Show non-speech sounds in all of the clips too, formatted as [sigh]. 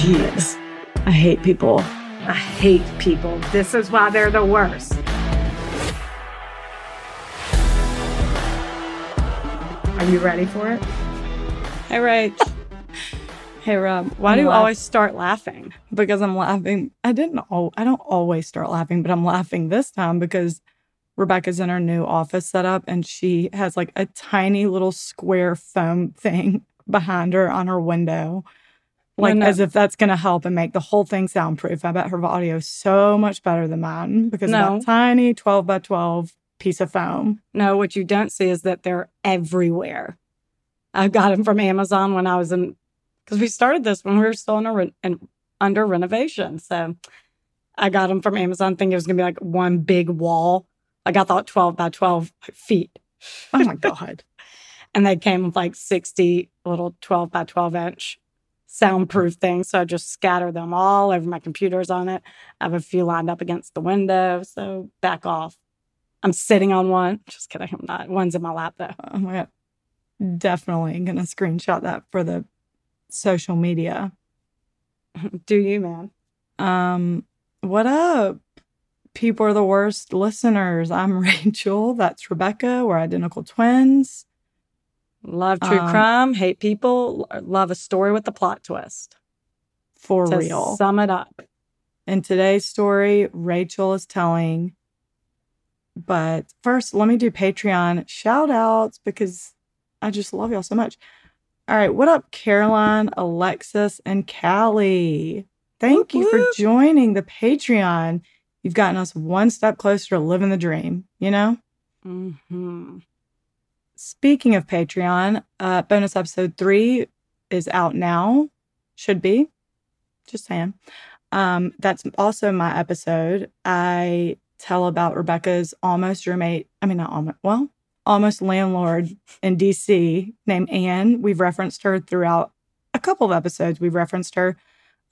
Jeez. I hate people. I hate people. This is why they're the worst. Are you ready for it? Hey, Rach. [laughs] hey, Rob. Why do you always start laughing? Because I'm laughing. I didn't. Al- I don't always start laughing, but I'm laughing this time because Rebecca's in her new office setup and she has like a tiny little square foam thing [laughs] behind her on her window. Like no. as if that's gonna help and make the whole thing soundproof. I bet her audio is so much better than mine because No. of that tiny 12 by 12 piece of foam. No, what you don't see is that they're everywhere. I got them from Amazon when I was in, because we started this when we were still in a re- in, under renovation. So I got them from Amazon, thinking it was going to be like one big wall. Like I thought 12 by 12 feet. Oh my God. [laughs] And they came with like 60 little 12 by 12 inch soundproof things. So I just scatter them all over my computers on it. I have a few lined up against the window. So back off. I'm sitting on one. Just kidding. I'm not. One's in my lap though. Oh my god. Definitely gonna screenshot that for the social media. [laughs] Do you, man? Um, what up? People are the worst listeners. I'm [laughs] Rachel. That's Rebecca. We're identical twins. Love true Um, crime, hate people, love a story with a plot twist. For to real. Sum it up. In today's story, Rachel is telling. But first, let me do Patreon shout outs because I just love y'all so much. All right. What up, Caroline, Alexis, and Callie? Thank Whoop, you for joining the Patreon. You've gotten us one step closer to living the dream, you know? hmm Speaking of Patreon, uh, bonus episode three is out now. Should be. Just saying. Um, that's also my episode. I tell about Rebecca's almost roommate. I mean, not almost, well, almost landlord in DC named Anne. We've referenced her throughout a couple of episodes. We've referenced her.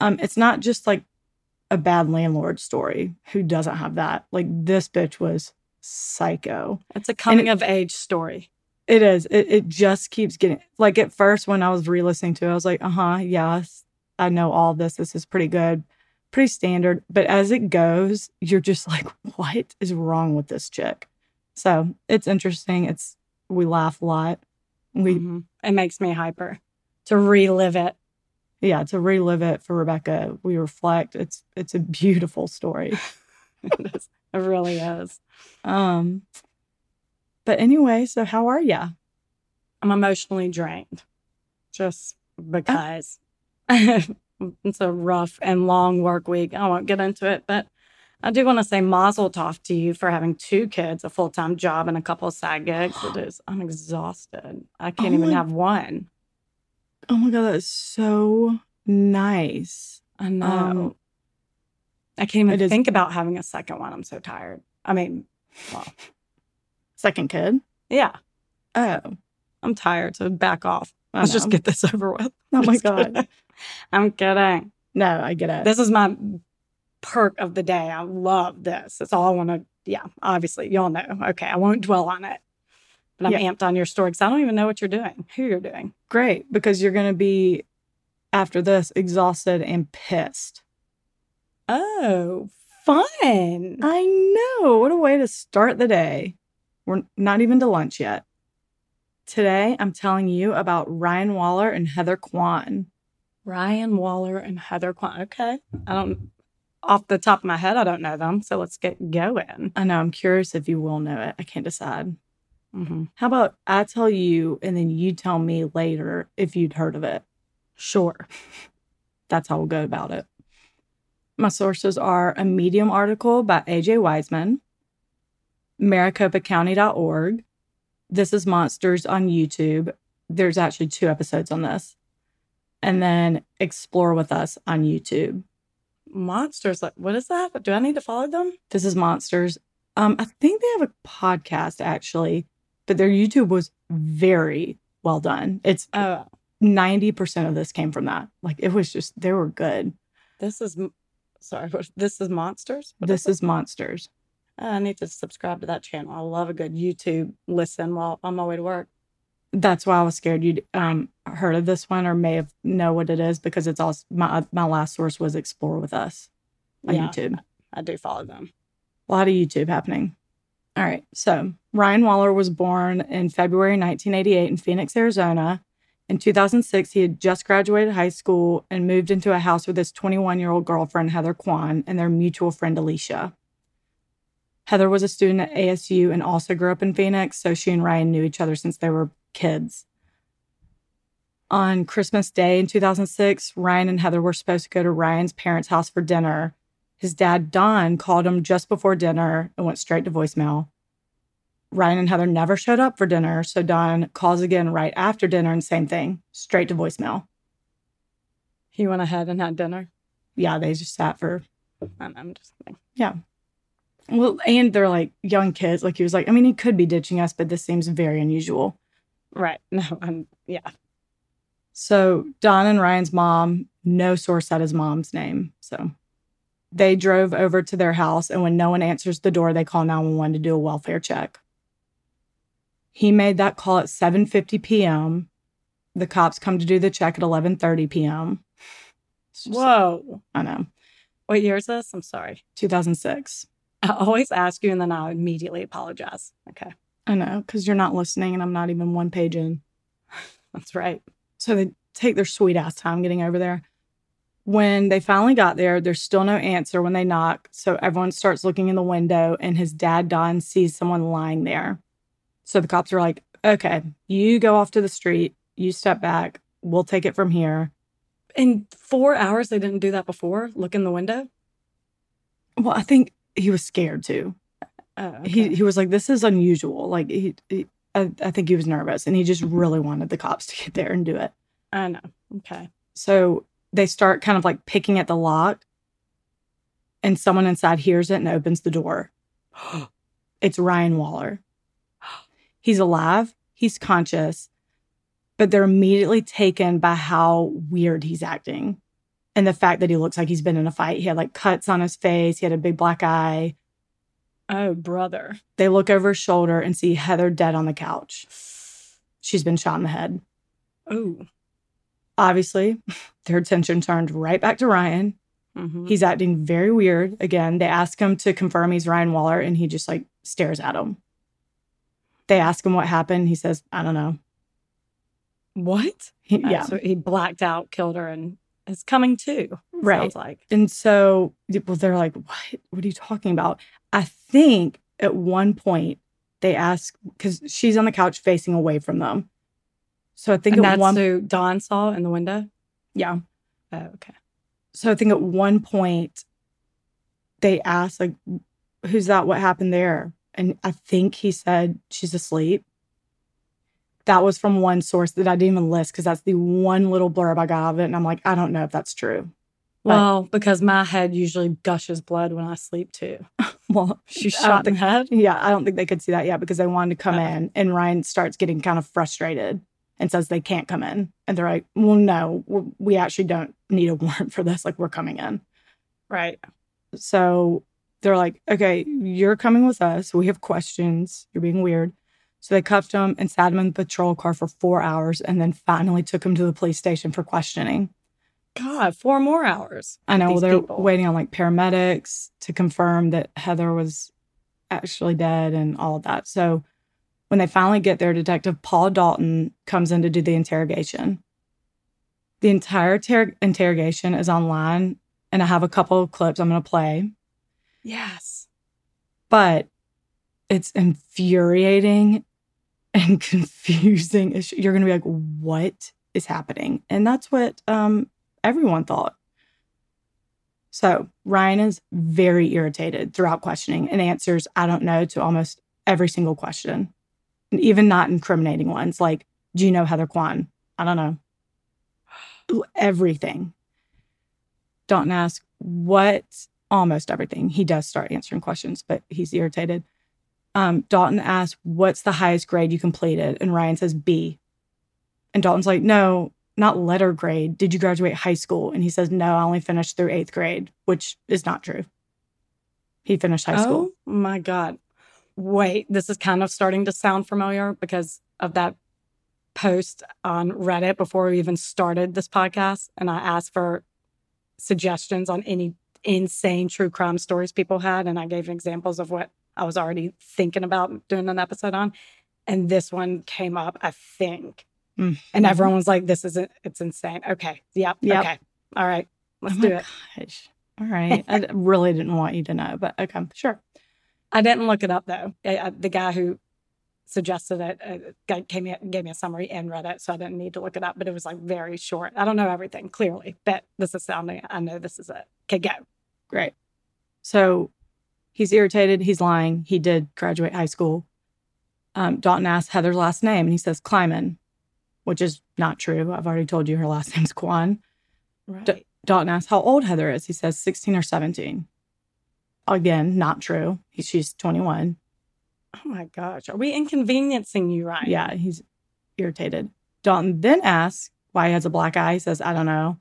Um, it's not just like a bad landlord story. Who doesn't have that? Like this bitch was psycho. It's a coming of age story. It is. It, it just keeps getting like at first when I was re-listening to it, I was like, uh huh, yes, I know all this. This is pretty good, pretty standard. But as it goes, you're just like, what is wrong with this chick? So it's interesting. It's we laugh a lot. We Mhm. It makes me hyper to relive it. yeah, to relive it for Rebecca, we reflect. It's it's a beautiful story. [laughs] it, is. it really is. Um but anyway, so how are ya? I'm emotionally drained just Oh. because [laughs] it's a rough and long work week. I won't get into it, but I do want to say mazel tov to you for having two kids, a full time job, and a couple of side gigs. It is, [gasps] I'm exhausted. I can't Oh even my- have one. Oh my god, that is so nice. I know. Um, I can't even it is- think about having a second one. I'm so tired. I mean, well, Second kid. yeah, Oh. I'm tired. So back off. I Let's just get this [laughs] over with. Oh my god. kidding. I'm kidding. No, I get it. This is my perk of the day. I love this. That's all I want to. Yeah, obviously, y'all know. Okay, I won't dwell on it. But I'm Yeah. amped on your story because I don't even know what you're doing, who you're doing. Great, because you're going to be, after this, exhausted and pissed. Oh, fun. I know. What a way to start the day. We're not even to lunch yet. Today, I'm telling you about Ryan Waller and Heather Quan. Ryan Waller and Heather Quan. Okay. I don't, off the top of my head, I don't know them. So let's get going. I know, I'm curious if you will know it. I can't decide. hmm How about I tell you and then you tell me later if you'd heard of it? Sure. [laughs] That's how we'll go about it. My sources are a Medium article by AJ Wiseman, maricopacounty.org. This is Monsters on YouTube. There's actually two episodes on this. And then Explore with Us on YouTube. Monsters. Like, what is that? Do I need to follow them? This is Monsters. Um, I think they have a podcast actually, but their YouTube was very well done. It's Oh, 90% of this came from that. Like it was just, they were good. this is, sorry, [laughs] this is Monsters? What this is Monsters. I need to subscribe to that channel. I love a good YouTube listen while on my way to work. That's why I was scared you'd um, heard of this one or may have know what it is because it's also my my last source was Explore with Us on Yeah. YouTube. I do follow them. A lot of YouTube happening. All right. So Ryan Waller was born in February 1988 in Phoenix, Arizona. In 2006, he had just graduated high school and moved into a house with his 21 year old girlfriend, Heather Quan, and their mutual friend, Alicia. Heather was a student at ASU and also grew up in Phoenix, so she and Ryan knew each other since they were kids. On Christmas Day in 2006, Ryan and Heather were supposed to go to Ryan's parents' house for dinner. His dad, Don, called him just before dinner and went straight to voicemail. Ryan and Heather never showed up for dinner, so Don calls again right after dinner and same thing, straight to voicemail. He went ahead and had dinner. Yeah, they just sat for I'm just kidding. Yeah. Well, and they're like young kids. Like he was like, I mean, he could be ditching us, but this seems very unusual. Right. [laughs] No, I'm yeah. So Don and Ryan's mom, no source said his mom's name. So they drove over to their house, and when no one answers the door, they call 911 to do a welfare check. He made that call at 7:50 p.m. The cops come to do the check at 11:30 p.m. Whoa. I know. What year is this? I'm sorry. 2006. [laughs] I always ask you and then I immediately apologize. Okay. I know because you're not listening, and I'm not even one page in. [laughs] That's right. So they take their sweet ass time getting over there. When they finally got there, there's still no answer when they knock. So everyone starts looking in the window, and his dad, Don, sees someone lying there. So the cops are like, okay, you go off to the street, you step back, we'll take it from here. In four hours, they didn't do that before. Look in the window. Well, I think he was scared too. Oh, okay. He, he was like, this is unusual. Like, he, he I, I think he was nervous and he just really wanted the cops to get there and do it. I know. Okay. So they start kind of like picking at the lock, and someone inside hears it and opens the door. [gasps] it's Ryan Waller. [gasps] He's alive, he's conscious, but they're immediately taken by how weird he's acting and the fact that he looks like he's been in a fight. He had like cuts on his face, he had a big black eye. Oh, brother. They look over his shoulder and see Heather dead on the couch. She's been shot in the head. Oh. Obviously, [laughs] their attention turned right back to Ryan. Mm-hmm. He's acting very weird. Again, they ask him to confirm he's Ryan Waller and he just like stares at them. They ask him what happened. He says, I don't know. What? He- yeah. so he blacked out, killed her, and is coming too. Right. Sounds like. And so well, they're like, What? What are you talking about? I think at one point they ask because she's on the couch facing away from them. So I think And at that's one who Don saw in the window. yeah. Oh, okay. So I think at one point they asked, like, who's that? What happened there? And I think he said she's asleep. That was from one source that I didn't even list because that's the one little blurb I got of it. And I'm like, I don't know if that's true. But- Well, because my head usually gushes blood when I sleep too. [laughs] Well, she shot think- the head. Yeah, I don't think they could see that yet because they wanted to come Uh-oh. in. And Ryan starts getting kind of frustrated and says they can't come in. And they're like, well, no, we actually don't need a [laughs] warrant for this. Like, we're coming in. Right. So they're like, okay, you're coming with us. We have questions. You're being weird. So they cuffed him and sat him in the patrol car for four hours and then finally took him to the police station for questioning. God, four more hours. I know well, they're people. waiting on like paramedics to confirm that Heather was actually dead and all of that. So when they finally get there, Detective Paul Dalton comes in to do the interrogation. The entire ter- interrogation is online, and I have a couple of clips I'm going to play. Yes. but it's infuriating and [laughs] confusing. It's- You're going to be like, what is happening? And that's what um, everyone thought. So Ryan is very irritated throughout questioning and answers, I don't know, to almost every single question, and even not incriminating ones like, do you know Heather Quan? I don't know. Everything. Dalton asks, what almost everything. He does start answering questions, but he's irritated. Um, Dalton asks, What's the highest grade you completed? And Ryan says B. And Dalton's like, No, not letter grade. Did you graduate high school? And he says, No, I only finished through eighth grade, which is not true. He finished high school. Oh my God. Wait, this is kind of starting to sound familiar because of that post on Reddit before we even started this podcast, and I asked for suggestions on any insane true crime stories people had, and I gave examples of what I was already thinking about doing an episode on, and this one came up, I think, Mm. and everyone was like, "This isn't. It's insane." Okay, yep, Yep. okay, all right, let's Oh do it. Gosh. All right. I [laughs] really didn't want you to know, but okay, sure. I didn't look it up though. I- I- the guy who suggested it uh, gave me gave me a summary and read it. so I didn't need to look it up. But it was like very short. I don't know everything clearly, but this is sounding. I know this is it. Okay, go. Great. So he's irritated. He's lying. He did graduate high school. Um, Dalton asks Heather's last name, and he says Kleiman, which is not true. I've already told you her last [laughs] name's Quan. Right. Dalton asks how old Heather is. He says 16 or 17. Again, not true. He, she's 21. oh my gosh, are we inconveniencing you, Ryan? Yeah, he's irritated. Dalton then asks why he has a black eye. He says, I don't know.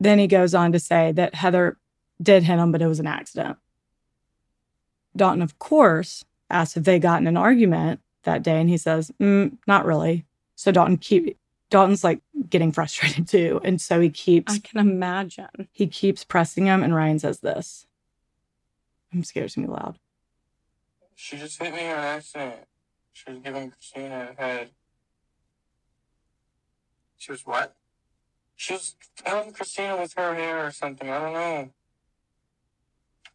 Then he goes on to say that Heather did hit him, but it was an accident. Dalton, of course, asks if they got in an argument that day, and he says, mm, not really. So Dalton keep Dalton's like getting frustrated [laughs] too, and so he keeps I can imagine. he keeps pressing him, and Ryan says this. I'm scared it's gonna be loud. She just hit me on accident. She was giving Christina a head. She was what? She was telling Christina with her hair or something. I don't know.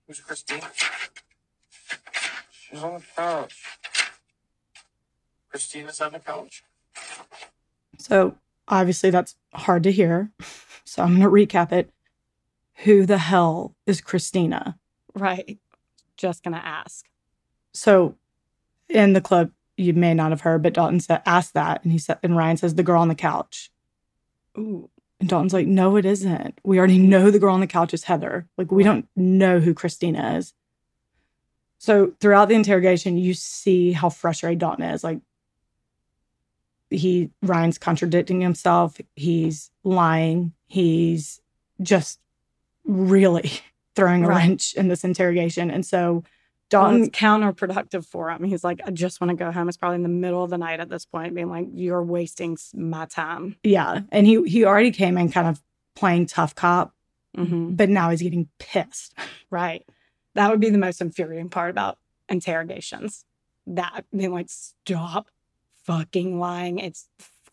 Who's Christina? She's on the couch. Christina's on the couch. So obviously that's hard to hear. So I'm going to recap it. Who the hell is Christina? Right. Just gonna ask. So in the clip, you may not have heard, but Dalton said, asked that. And he said, and Ryan says, the girl on the couch. Ooh. And Dalton's like, no, it isn't. We already know the girl on the couch is Heather. Like, we don't know who Christina is. So throughout the interrogation, you see how frustrated Dalton is. Like, he, Ryan's contradicting himself. He's lying. He's just really [laughs] throwing a Right. wrench in this interrogation. And so Well, Dalton, counterproductive for him. He's like, I just want to go home. It's probably in the middle of the night at this point, being like, You're wasting my time. yeah. And he, he already came in kind of playing tough cop, hmm but now he's getting pissed. [laughs] Right. That would be the most infuriating part about interrogations. That being like, stop fucking lying. It's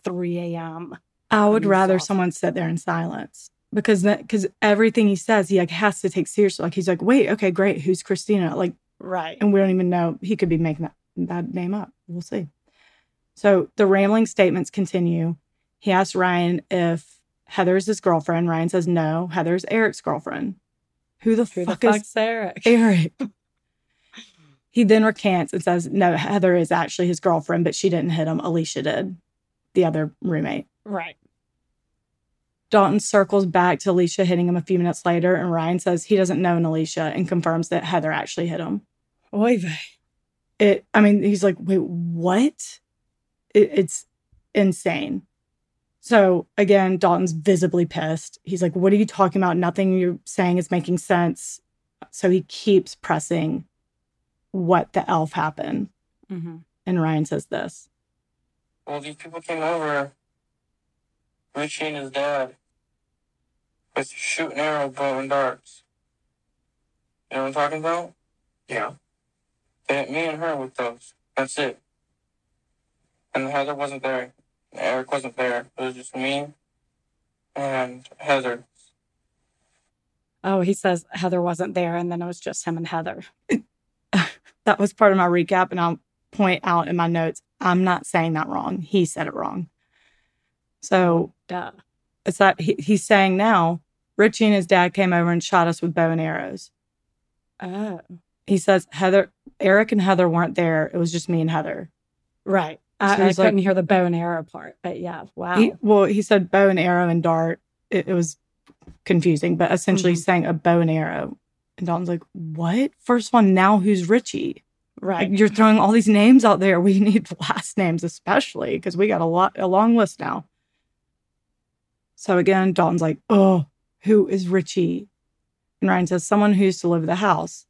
3 a.m. I would rather soft. someone sit there in silence because that because everything he says he like has to take seriously. Like he's like, wait, okay, great, who's Christina? Like, Right. and we don't even know he could be making that that name up. We'll see. So the rambling statements continue. He asks Ryan if Heather is his girlfriend. Ryan says no. Heather's Eric's girlfriend. Who the Who the fuck is Eric? [laughs] Eric? he then recants and says no. Heather is actually his girlfriend, but she didn't hit him. Alicia did, the other roommate. Right. Dalton circles back to Alicia hitting him a few minutes later, and Ryan says he doesn't know an Alicia and confirms that Heather actually hit him. Oy vey. It, I mean, he's like, wait, what? It, it's insane. So again, Dalton's visibly pissed. He's like, what are you talking about? Nothing you're saying is making sense. So he keeps pressing what the elf happened. hmm And Ryan says this. Well, these people came over. Richie and his dad. With shooting arrow, bow, and darts. You know what I'm talking about? Yeah. They hit me and her with those. That's it. And Heather wasn't there. Eric wasn't there. It was just me and Heather. Oh, he says Heather wasn't there, and then it was just him and Heather. [laughs] That was part of my recap, and I'll point out in my notes, I'm not saying that wrong. He said it wrong. So Duh. it's that he, he's saying now Richie and his dad came over and shot us with bow and arrows. Oh, He says Heather, Eric and Heather weren't there. It was just me and Heather. right. I, So I couldn't hear the bow and arrow part, but yeah, wow. He, well, he said bow and arrow and dart. It, it was confusing, but essentially Mhm. he's saying a bow and arrow. And Don's like, what? First one, now who's Richie? right. Like, you're throwing all these names out there. We [laughs] need last names, especially because we got a lot, a long list now. So again, Dalton's like, oh, who is Richie? And Ryan says, someone who used to live at the house.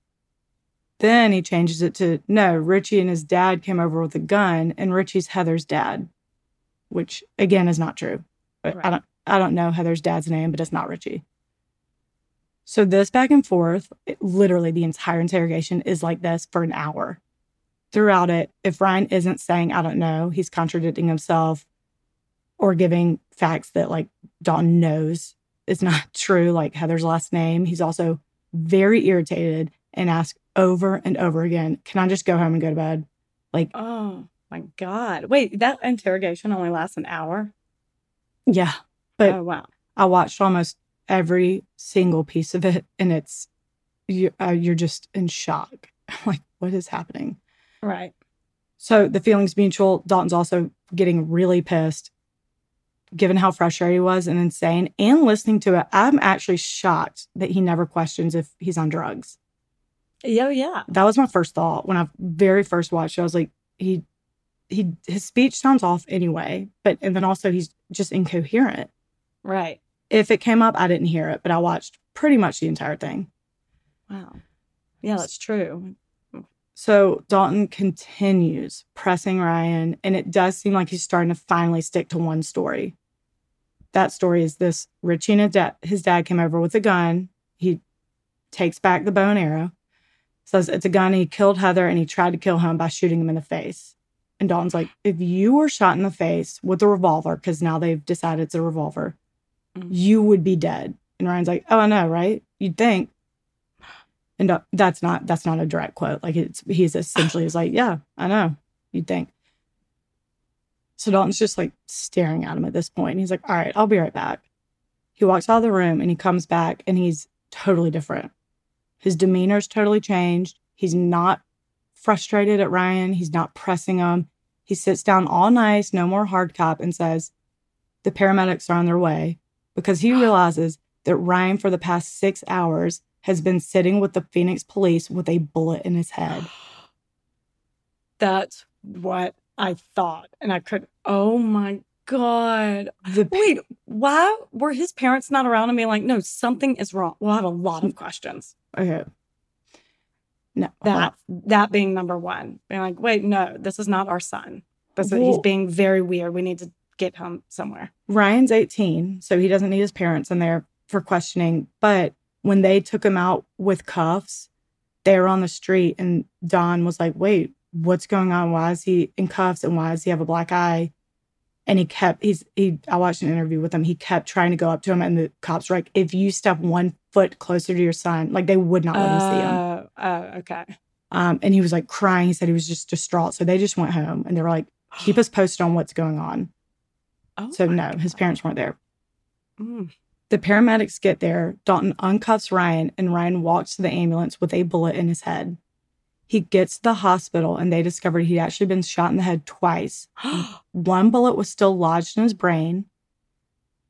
Then he changes it to, no, Richie and his dad came over with a gun, and Richie's Heather's dad. which again is not true. But I don't I don't know Heather's dad's name, but it's not Richie. So this back and forth, it- literally the entire interrogation is like this for an hour. Throughout it, if Ryan isn't saying I don't know, he's contradicting himself or giving facts that like Don knows is not [laughs] true, like Heather's last name. He's also very irritated and asks over and over again, "Can I just go home and go to bed?" Like, Oh my God. Wait, that interrogation only lasts an hour? yeah. But oh, wow. I watched almost every single piece of it, and it's you, uh, you're just in shock. [laughs] like, what is happening? Right. So the feelings mutual. Dalton's also getting really pissed, given how frustrated he was and insane. And listening to it, I'm actually shocked that he never questions if he's on drugs. Yeah, yeah. That was my first thought when I very first watched it. I was like, he, he, his speech sounds off anyway, but and then also he's just incoherent. Right. If it came up, I didn't hear it, but I watched pretty much the entire thing. Wow. Yeah, that's true. So Dalton continues pressing Ryan, and it does seem like he's starting to finally stick to one story. That story is this Richie and his dad, his dad came over with a gun. He takes back the bow and arrow, says it's a gun. He killed Heather and he tried to kill him by shooting him in the face. And Dalton's like, if you were shot in the face with a revolver, because now they've decided it's a revolver, Mhm. you would be dead. And Ryan's like, oh, I know, right? You'd think. And uh, that's not that's not a direct quote. Like it's he's essentially is like, yeah, I know. You'd think. So Dalton's just like staring at him at this point. He's like, all right, I'll be right back. He walks out of the room and he comes back and he's totally different. His demeanor's totally changed. He's not frustrated at Ryan. He's not pressing him. He sits down all nice, no more hard cop, and says, the paramedics are on their way because he [gasps] realizes that Ryan, for the past six hours, has been sitting with the Phoenix police with a bullet in his head. [gasps] That's what I thought. And I could, oh my God. The Wait, why were his parents not around and being like, no, something is wrong? We'll have a lot of questions. Okay. No, That that being number one. Being like, wait, no, this is not our son. This is, he's being very weird. We need to get him somewhere. Ryan's 18, so he doesn't need his parents in there for questioning. But when they took him out with cuffs, they were on the street, and Don was like, Wait, what's going on? Why is he in cuffs and why does he have a black eye? And he kept, he's, he, I watched an interview with him. He kept trying to go up to him, and the cops were like, If you step one foot closer to your son, like they would not let him see him. Oh, oh, okay. Um, and he was like crying. He said he was just distraught. So they just went home and they were like, Keep us posted on what's going on. Oh So no, his parents weren't there. Mm. The paramedics get there. Dalton uncuffs Ryan, and Ryan walks to the ambulance with a bullet in his head. He gets to the hospital, and they discovered he'd actually been shot in the head twice. [gasps] One bullet was still lodged in his brain.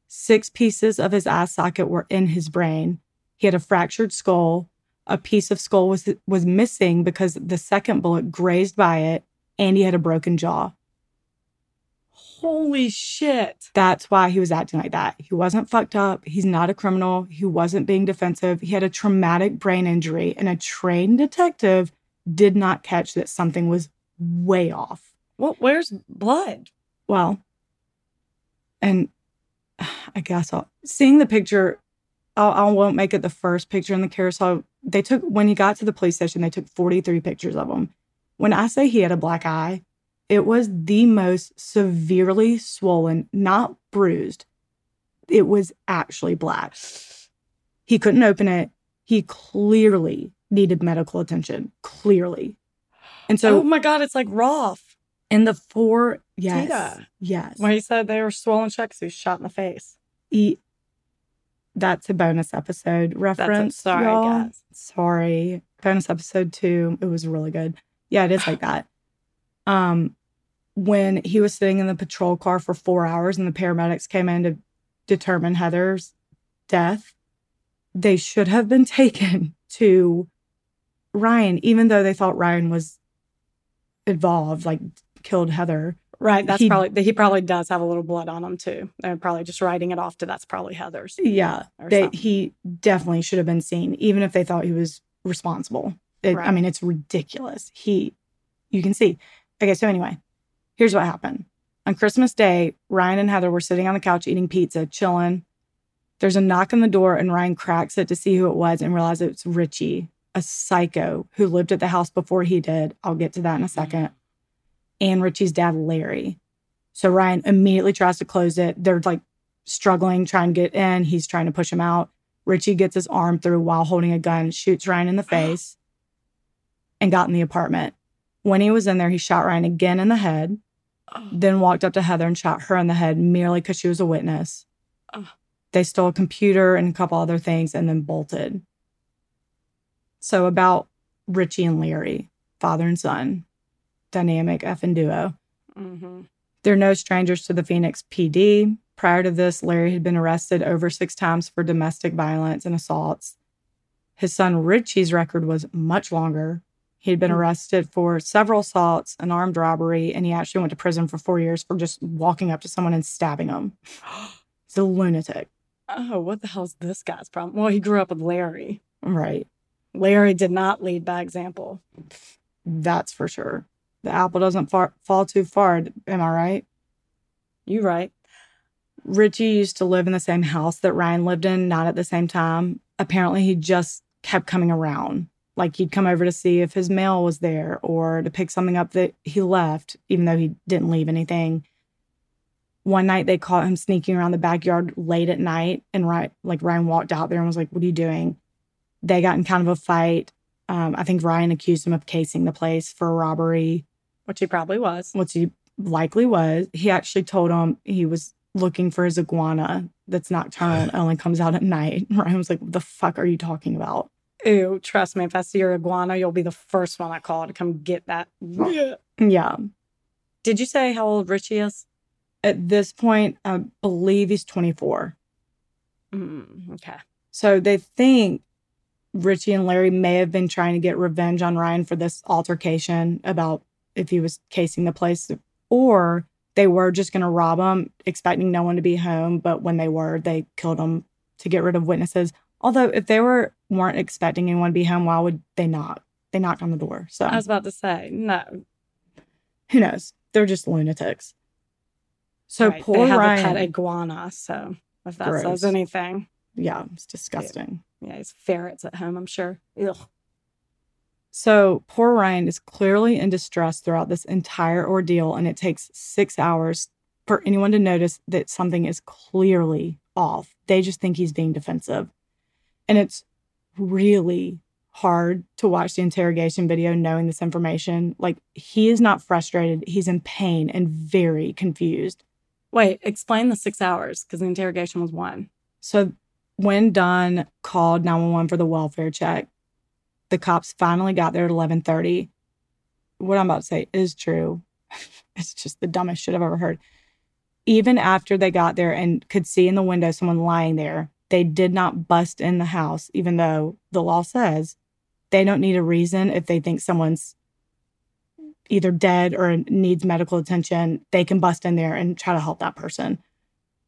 Six pieces of his eye socket were in his brain. He had a fractured skull. A piece of skull was was missing because the second bullet grazed by it, and he had a broken jaw. Holy shit. That's why he was acting like that. He wasn't fucked up. He's not a criminal. He wasn't being defensive. He had a traumatic brain injury, and a trained detective did not catch that something was way off. Well, where's blood? Well, and [sighs] I guess I'll seeing the picture. I'll, I won't make it the first picture in the carousel. They took when he got to the police station. They took forty three pictures of him. When I say he had a black eye, it was the most severely swollen, not bruised. It was actually black. He couldn't open it. He clearly needed medical attention. Clearly. And so oh my God, it's like Roth. And the four, yes, Tita. yes, When he said they were swollen 'cause he was shot in the face. E- that's a bonus episode reference. sorry, y'all. guys. Sorry, bonus episode two. It was really good. Yeah, it is like that. Um, when he was sitting in the patrol car for four hours and the paramedics came in to determine Heather's death, they should have been [laughs] taken to Ryan, even though they thought Ryan was involved, like killed Heather. Right. That's He- probably, he probably does have a little blood on him too. They're probably just writing it off to that's probably Heather's. Yeah, he definitely should have been seen, even if they thought he was responsible. It, I mean, it's ridiculous. He, you can see. Okay, so anyway, here's what happened. On Christmas Day, Ryan and Heather were sitting on the couch eating pizza, chilling. There's a knock on the door, and Ryan cracks it to see who it was and realizes it's Richie, a psycho who lived at the house before he did. I'll get to that in a mm-hmm. second. And Richie's dad, Larry. So Ryan immediately tries to close it. They're like struggling, trying to get in. He's trying to push him out. Richie gets his arm through while holding a gun, shoots Ryan in the [gasps] face, and got in the apartment. When he was in there, he shot Ryan again in the head, then walked up to Heather and shot her in the head merely because she was a witness. They stole a computer and a couple other things and then bolted. So, about Richie and Larry, father and son, dynamic effing duo. Mm-hmm. They're no strangers to the Phoenix PD. Prior to this, Larry had been arrested over six times for domestic violence and assaults. His son Richie's record was much longer. He'd been Hmm. arrested for several assaults, an armed robbery, and he actually went to prison for four years for just walking up to someone and stabbing them. [gasps] He's a lunatic. Oh, what the hell's this guy's problem? Well, he grew up with Larry. Right. Larry did not lead by example. That's for sure. The apple doesn't far, fall too far. Am I right? You right. Richie used to live in the same house that Ryan lived in, not at the same time. Apparently, he just kept coming around. Like he'd come over to see if his mail was there or to pick something up that he left, even though he didn't leave anything. One night they caught him sneaking around the backyard late at night, and Ryan, like Ryan walked out there and was like, "What are you doing?" They got in kind of a fight. Um, I think Ryan accused him of casing the place for a robbery Which he probably was. which he likely was. He actually told him he was looking for his iguana that's nocturnal [sighs] and only comes out at night. [laughs] Ryan was like, What the fuck are you talking about? Ew, trust me, if I see your iguana, you'll be the first one I call to come get that. Yeah. [laughs] Yeah. Did you say how old Richie is? At this point, I believe he's 24. Mm, okay. So they think Richie and Larry may have been trying to get revenge on Ryan for this altercation about if he was casing the place, or they were just going to rob him, expecting no one to be home. But when they were, they killed him to get rid of witnesses. Although, if they were weren't expecting anyone to be home, why would they knock? They knocked on the door. So I was about to say, no. who knows? They're just lunatics. So Right, poor they have Ryan. a pet iguana, so if that Gross. says anything. yeah, it's disgusting. Yeah, he's ferrets at home, I'm sure. Ugh. So poor Ryan is clearly in distress throughout this entire ordeal, and it takes six hours for anyone to notice that something is clearly off. They just think he's being defensive. And it's really hard to watch the interrogation video knowing this information. Like, he is not frustrated, he's in pain and very confused. Wait, explain the six hours because the interrogation was one. So when Don called 911 for the welfare check, the cops finally got there at 11:30. What I'm about to say is true. [laughs] it's just the dumbest shit I've ever heard. Even after they got there and could see in the window someone lying there, they did not bust in the house, even though the law says they don't need a reason if they think someone's either dead or needs medical attention. They can bust in there and try to help that person.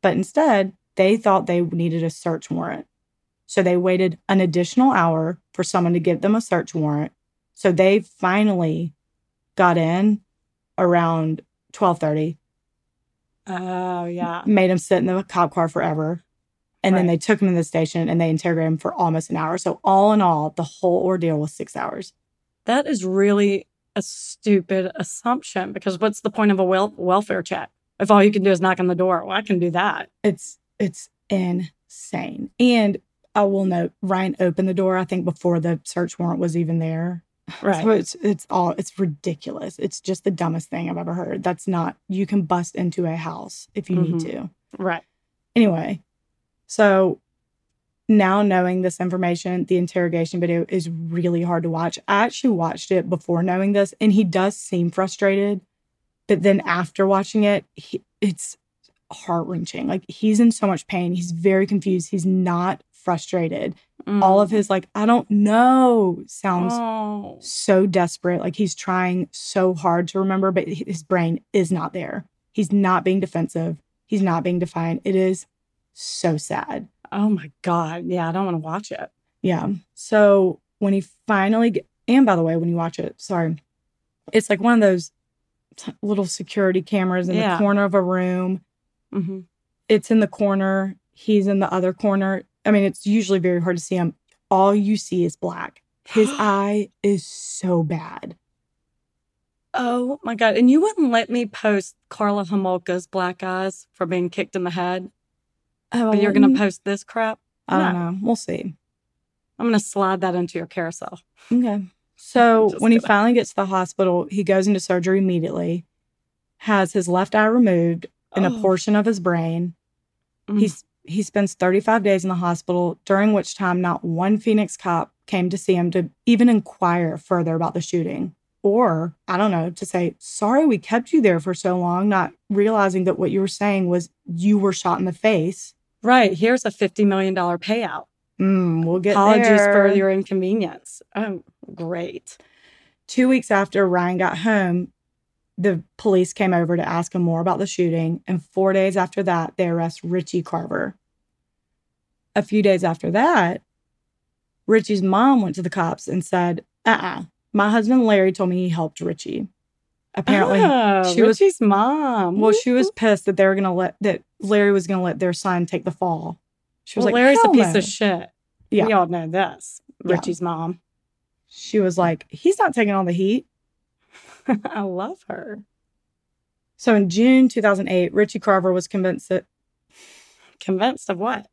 But instead, they thought they needed a search warrant. So they waited an additional hour for someone to give them a search warrant. So they finally got in around 12:30, Oh, yeah. made him sit in the cop car forever. And then they took him to the station and they interrogated him for almost an hour. So all in all, the whole ordeal was 6 hours. That is really a stupid assumption because what's the point of a wel- welfare check? If all you can do is knock on the door, well, I can do that. It's it's insane. And I will note Ryan opened the door I think before the search warrant was even there. [sighs] Right. So it's it's all it's ridiculous. It's just the dumbest thing I've ever heard. That's not you can bust into a house if you need Mhm. to. Right. Anyway, so now knowing this information, the interrogation video is really hard to watch. I actually watched it before knowing this, and he does seem frustrated. But then after watching it, he, it's heart wrenching. Like he's in so much pain. He's very confused. He's not frustrated. All of mm. his, like, I don't know, sounds Oh. so desperate. Like he's trying so hard to remember, but his brain is not there. He's not being defensive. He's not being defiant. It is so sad. Oh my God. Yeah, I don't want to watch it. Yeah. So when he finally, get, and by the way, when you watch it, sorry, it's like one of those t- little security cameras in Yeah. the corner of a room. Hmm It's in the corner. He's in the other corner. I mean, it's usually very hard to see him. All you see is black. His [gasps] eye is so bad. Oh my god! And you wouldn't let me post Karla Homolka's black eyes for being kicked in the head, but you're gonna post this crap. I don't No. know. We'll see. I'm gonna slide that into your carousel. Okay. [laughs] So when he finally gets to the hospital, he goes into surgery immediately, has his left eye removed a Oh. portion of his brain. Mm. He's he spends 35 days in the hospital, during which time not one Phoenix cop came to see him to even inquire further about the shooting. Or, I don't know, to say, sorry we kept you there for so long, not realizing that what you were saying was you were shot in the face. Right. Here's a $50 million payout. Mm, we'll get Apologies there. for your inconvenience. Oh, great. Two weeks after Ryan got home, the police came over to ask him more about the shooting. And four days after that, they arrest Richie Carver. A few days after that, Richie's mom went to the cops and said, uh uh my husband Larry told me he helped Richie. Apparently, oh, she was- Richie's mom. well, she was pissed that they were going to let, that Larry was going to let their son take the fall. She was well, like, Larry's a piece no." of shit. Yeah. We all know this. Yeah. Richie's mom. She was like, he's not taking all the heat. [laughs] I love her. So in June 2008, Richie Carver was convinced that, Convinced of what?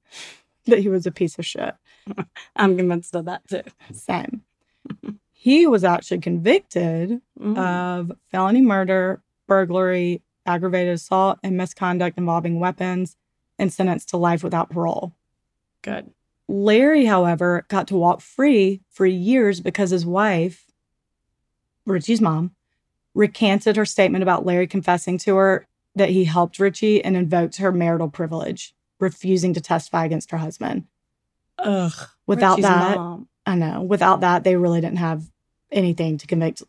that he was a piece of shit. [laughs] I'm convinced of that too. Same. [laughs] he was actually convicted Mm. of felony murder, burglary, aggravated assault, and misconduct involving weapons and sentenced to life without parole. Good. Larry, however, got to walk free for years because his wife, Richie's mom, recanted her statement about Larry confessing to her that he helped Richie and invoked her marital privilege, refusing to testify against her husband. Ugh. Without Richie's that, mom. I know. Without that, they really didn't have anything to convict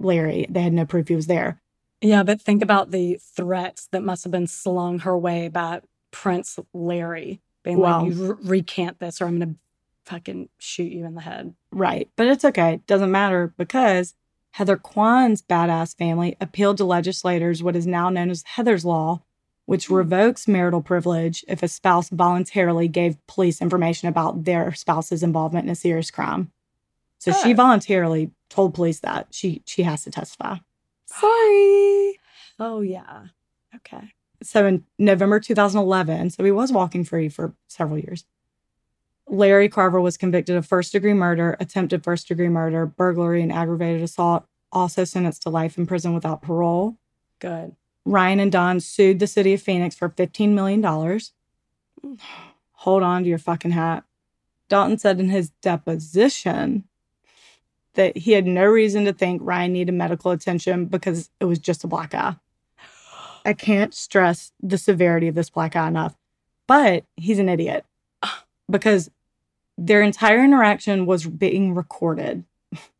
Larry. They had no proof he was there. Yeah, but think about the threats that must have been slung her way by Prince Larry, being Wow. like, "You re- recant this, or I'm gonna fucking shoot you in the head." Right. But it's okay. It Doesn't matter because Heather Quan's badass family appealed to legislators what is now known as Heather's Law, which hmm. revokes marital privilege if a spouse voluntarily gave police information about their spouse's involvement in a serious crime. So she Oh. voluntarily told police that she she has to testify. [gasps] Sorry. Oh yeah. Okay. so in November 2011, so he was walking free for several years. Larry Carver was convicted of first degree murder, attempted first degree murder, burglary, and aggravated assault, also sentenced to life in prison without parole. Good. Ryan and Don sued the city of Phoenix for $15 million. [sighs] Hold on to your fucking hat. Dalton said in his deposition that he had no reason to think Ryan needed medical attention because it was just a black eye. I can't stress the severity of this black eye enough. But he's an idiot because their entire interaction was being recorded.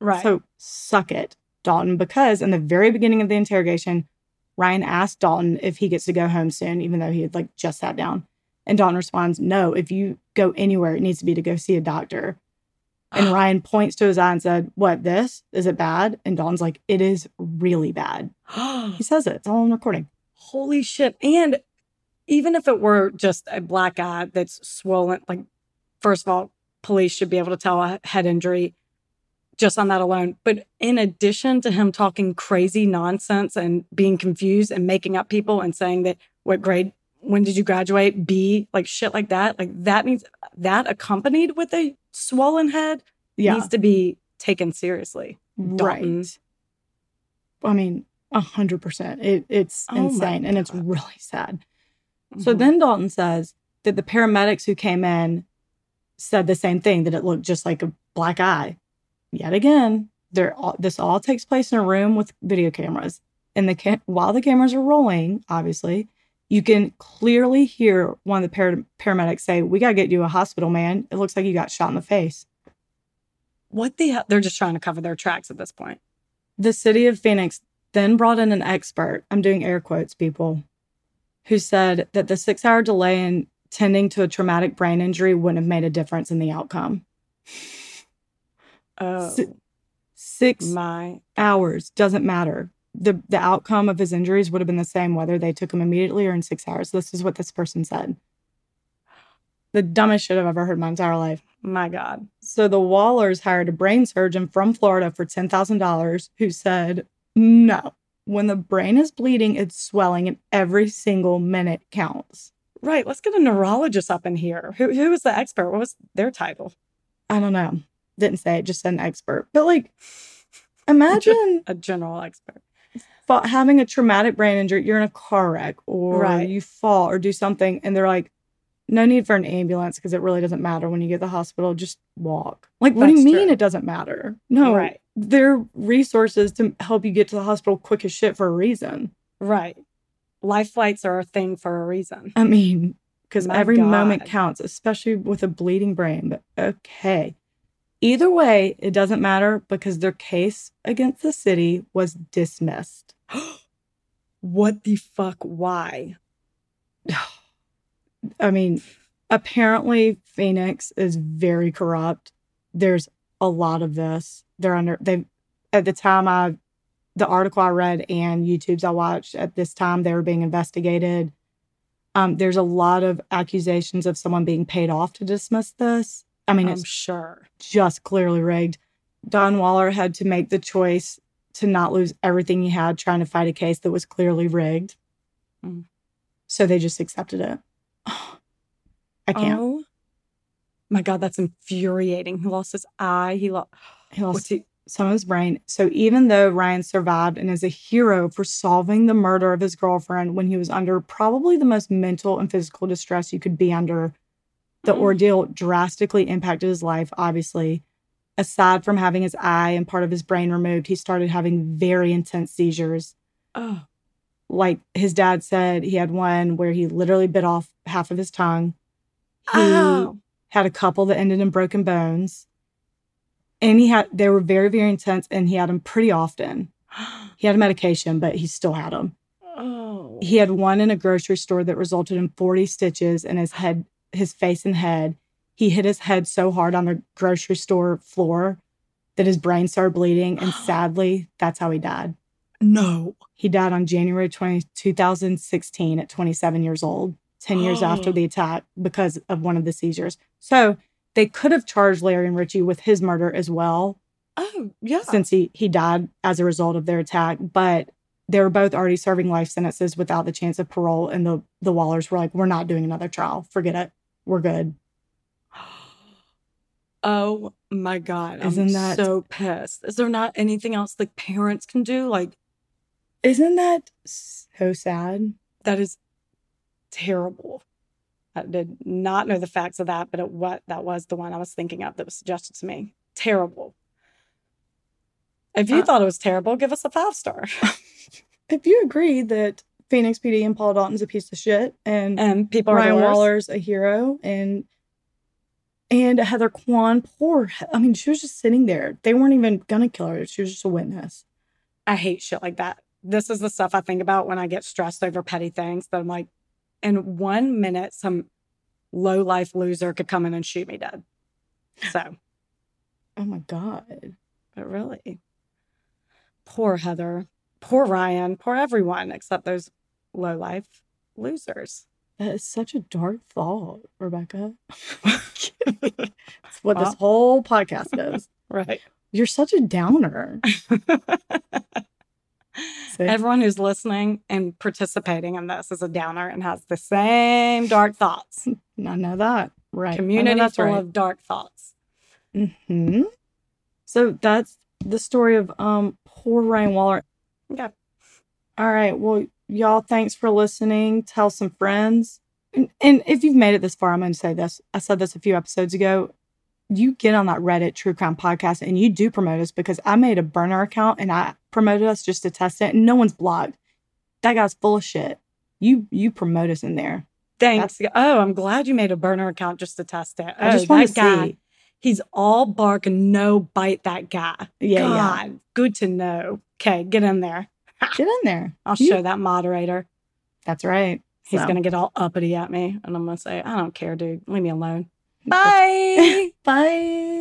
Right. So suck it, Dalton, because in the very beginning of the interrogation, Ryan asked Dalton if he gets to go home soon, even though he had like just sat down. And Dalton responds, No, if you go anywhere, it needs to be to go see a doctor. And Ryan points to his eye and said, What, this? Is it bad? And Dalton's like, It is really bad. [gasps] He says it. It's all on recording. Holy shit. And even if it were just a black eye that's swollen, like, first of all, police should be able to tell a head injury just on that alone. But in addition to him talking crazy nonsense and being confused and making up people and saying that what grade, when did you graduate? B, like shit like that. Like that means that accompanied with a swollen head Yeah. needs to be taken seriously. Dalton. Right. I mean, a hundred percent. It it's Oh insane and it's really sad. So Mhm. then Dalton says that the paramedics who came in said the same thing that it looked just like a black eye. Yet again, there this all takes place in a room with video cameras, and the ca- while the cameras are rolling, obviously, you can clearly hear one of the par- paramedics say, "We gotta get you a hospital, man. It looks like you got shot in the face." what the hell? They're just trying to cover their tracks at this point. The city of Phoenix then brought in an expert, I'm doing air quotes, people, who said that the six hour delay in tending to a traumatic brain injury wouldn't have made a difference in the outcome. Oh Si- Six my hours doesn't matter. the the outcome of his injuries would have been the same whether they took him immediately or in six hours. This is what this person said. The dumbest shit I've ever heard in my entire life. My God. So the Wallers hired a brain surgeon from Florida for ten thousand dollars who said, No, when the brain is bleeding, it's swelling and every single minute counts. Right. Let's get a neurologist up in here. Who who was the expert? What was their title? I don't know. Didn't say it, just said an expert. But like [laughs] imagine A general expert. fa- having a traumatic brain injury, you're in a car wreck or Right. you fall or do something, and they're like, no need for an ambulance because it really doesn't matter when you get to the hospital. Just walk. Like, what do you That's mean true. it doesn't matter? No, Right. There are resources to help you get to the hospital quick as shit for a reason. Right. Life flights are a thing for a reason. I mean, because every moment counts, especially with a bleeding brain. But okay. Either way, it doesn't matter because their case against the city was dismissed. [gasps] What the fuck? Why? [sighs] I mean, apparently Phoenix is very corrupt. There's a lot of this. They're under they at the time I the article I read and YouTube's I watched at this time they were being investigated. Um, there's a lot of accusations of someone being paid off to dismiss this. I mean, I'm it's sure. just clearly rigged. Don Waller had to make the choice to not lose everything he had trying to fight a case that was clearly rigged. Mm. So they just accepted it. [sighs] I can't. Oh my God, that's infuriating. He lost his eye. He lost. he lost he? some of his brain. So even though Ryan survived and is a hero for solving the murder of his girlfriend when he was under probably the most mental and physical distress you could be under, the Mm. ordeal drastically impacted his life, obviously. Aside from having his eye and part of his brain removed, he started having very intense seizures. Oh, Like his dad said, he had one where he literally bit off half of his tongue. He Ow. Had a couple that ended in broken bones. And he had, they were very, very intense and he had them pretty often. [gasps] He had a medication, but he still had them. oh. He had one in a grocery store that resulted in 40 stitches in his head, his face and head. He hit his head so hard on the grocery store floor that his brain started bleeding. And [gasps] sadly, that's how he died. no. He died on January 20, 2016 at 27 years old, 10 years after Oh. the attack because of one of the seizures. So they could have charged Larry and Richie with his murder as well, Oh, yeah. since he, he died as a result of their attack. But they were both already serving life sentences without the chance of parole. And the, the Wallers were like, we're not doing another trial. Forget it. We're good. [gasps] Oh my God. I'm Isn't that- so pissed? Is there not anything else the parents can do? Like, Isn't that so sad? that is terrible. I did not know the facts of that, but it, what that was the one I was thinking of that was suggested to me. Terrible. If you Uh, thought it was terrible, give us a five star. [laughs] If you agree that Phoenix PD and Paul Dalton's a piece of shit and And people Ryan the. Waller's a hero and and Heather Quan, poor I mean, she was just sitting there. They weren't even gonna kill her. She was just a witness. I hate shit like that. This is the stuff I think about when I get stressed over petty things that I'm like, in one minute, some low life loser could come in and shoot me dead. So, Oh my god. but really, poor Heather, poor Ryan, poor everyone except those low life losers. That is such a dark thought, Rebecca. [laughs] It's what this whole podcast is. [laughs] Right. You're such a downer. [laughs] See? Everyone who's listening and participating in this is a downer and has the same dark thoughts. [laughs] I know that. Right. Community that's full right. of dark thoughts. hmm So that's the story of um poor Ryan Waller. Yeah. All right. Well, y'all, thanks for listening. Tell some friends. And, and if you've made it this far, I'm going to say this. I said this a few episodes ago. You get on that Reddit True Crime podcast and you do promote us because I made a burner account and I promoted us just to test it, and no one's blocked. That guy's full of shit. You you promote us in there. Thanks. oh, I'm glad you made a burner account just to test it. I Oh, just want to guy, see. He's all bark and no bite. That guy. Yeah, God, good to know. Okay, get in there. [laughs] Get in there. I'll You- show that moderator. That's right. He's So, gonna get all uppity at me, and I'm gonna say, "I don't care, dude. Leave me alone." Bye. [laughs] Bye.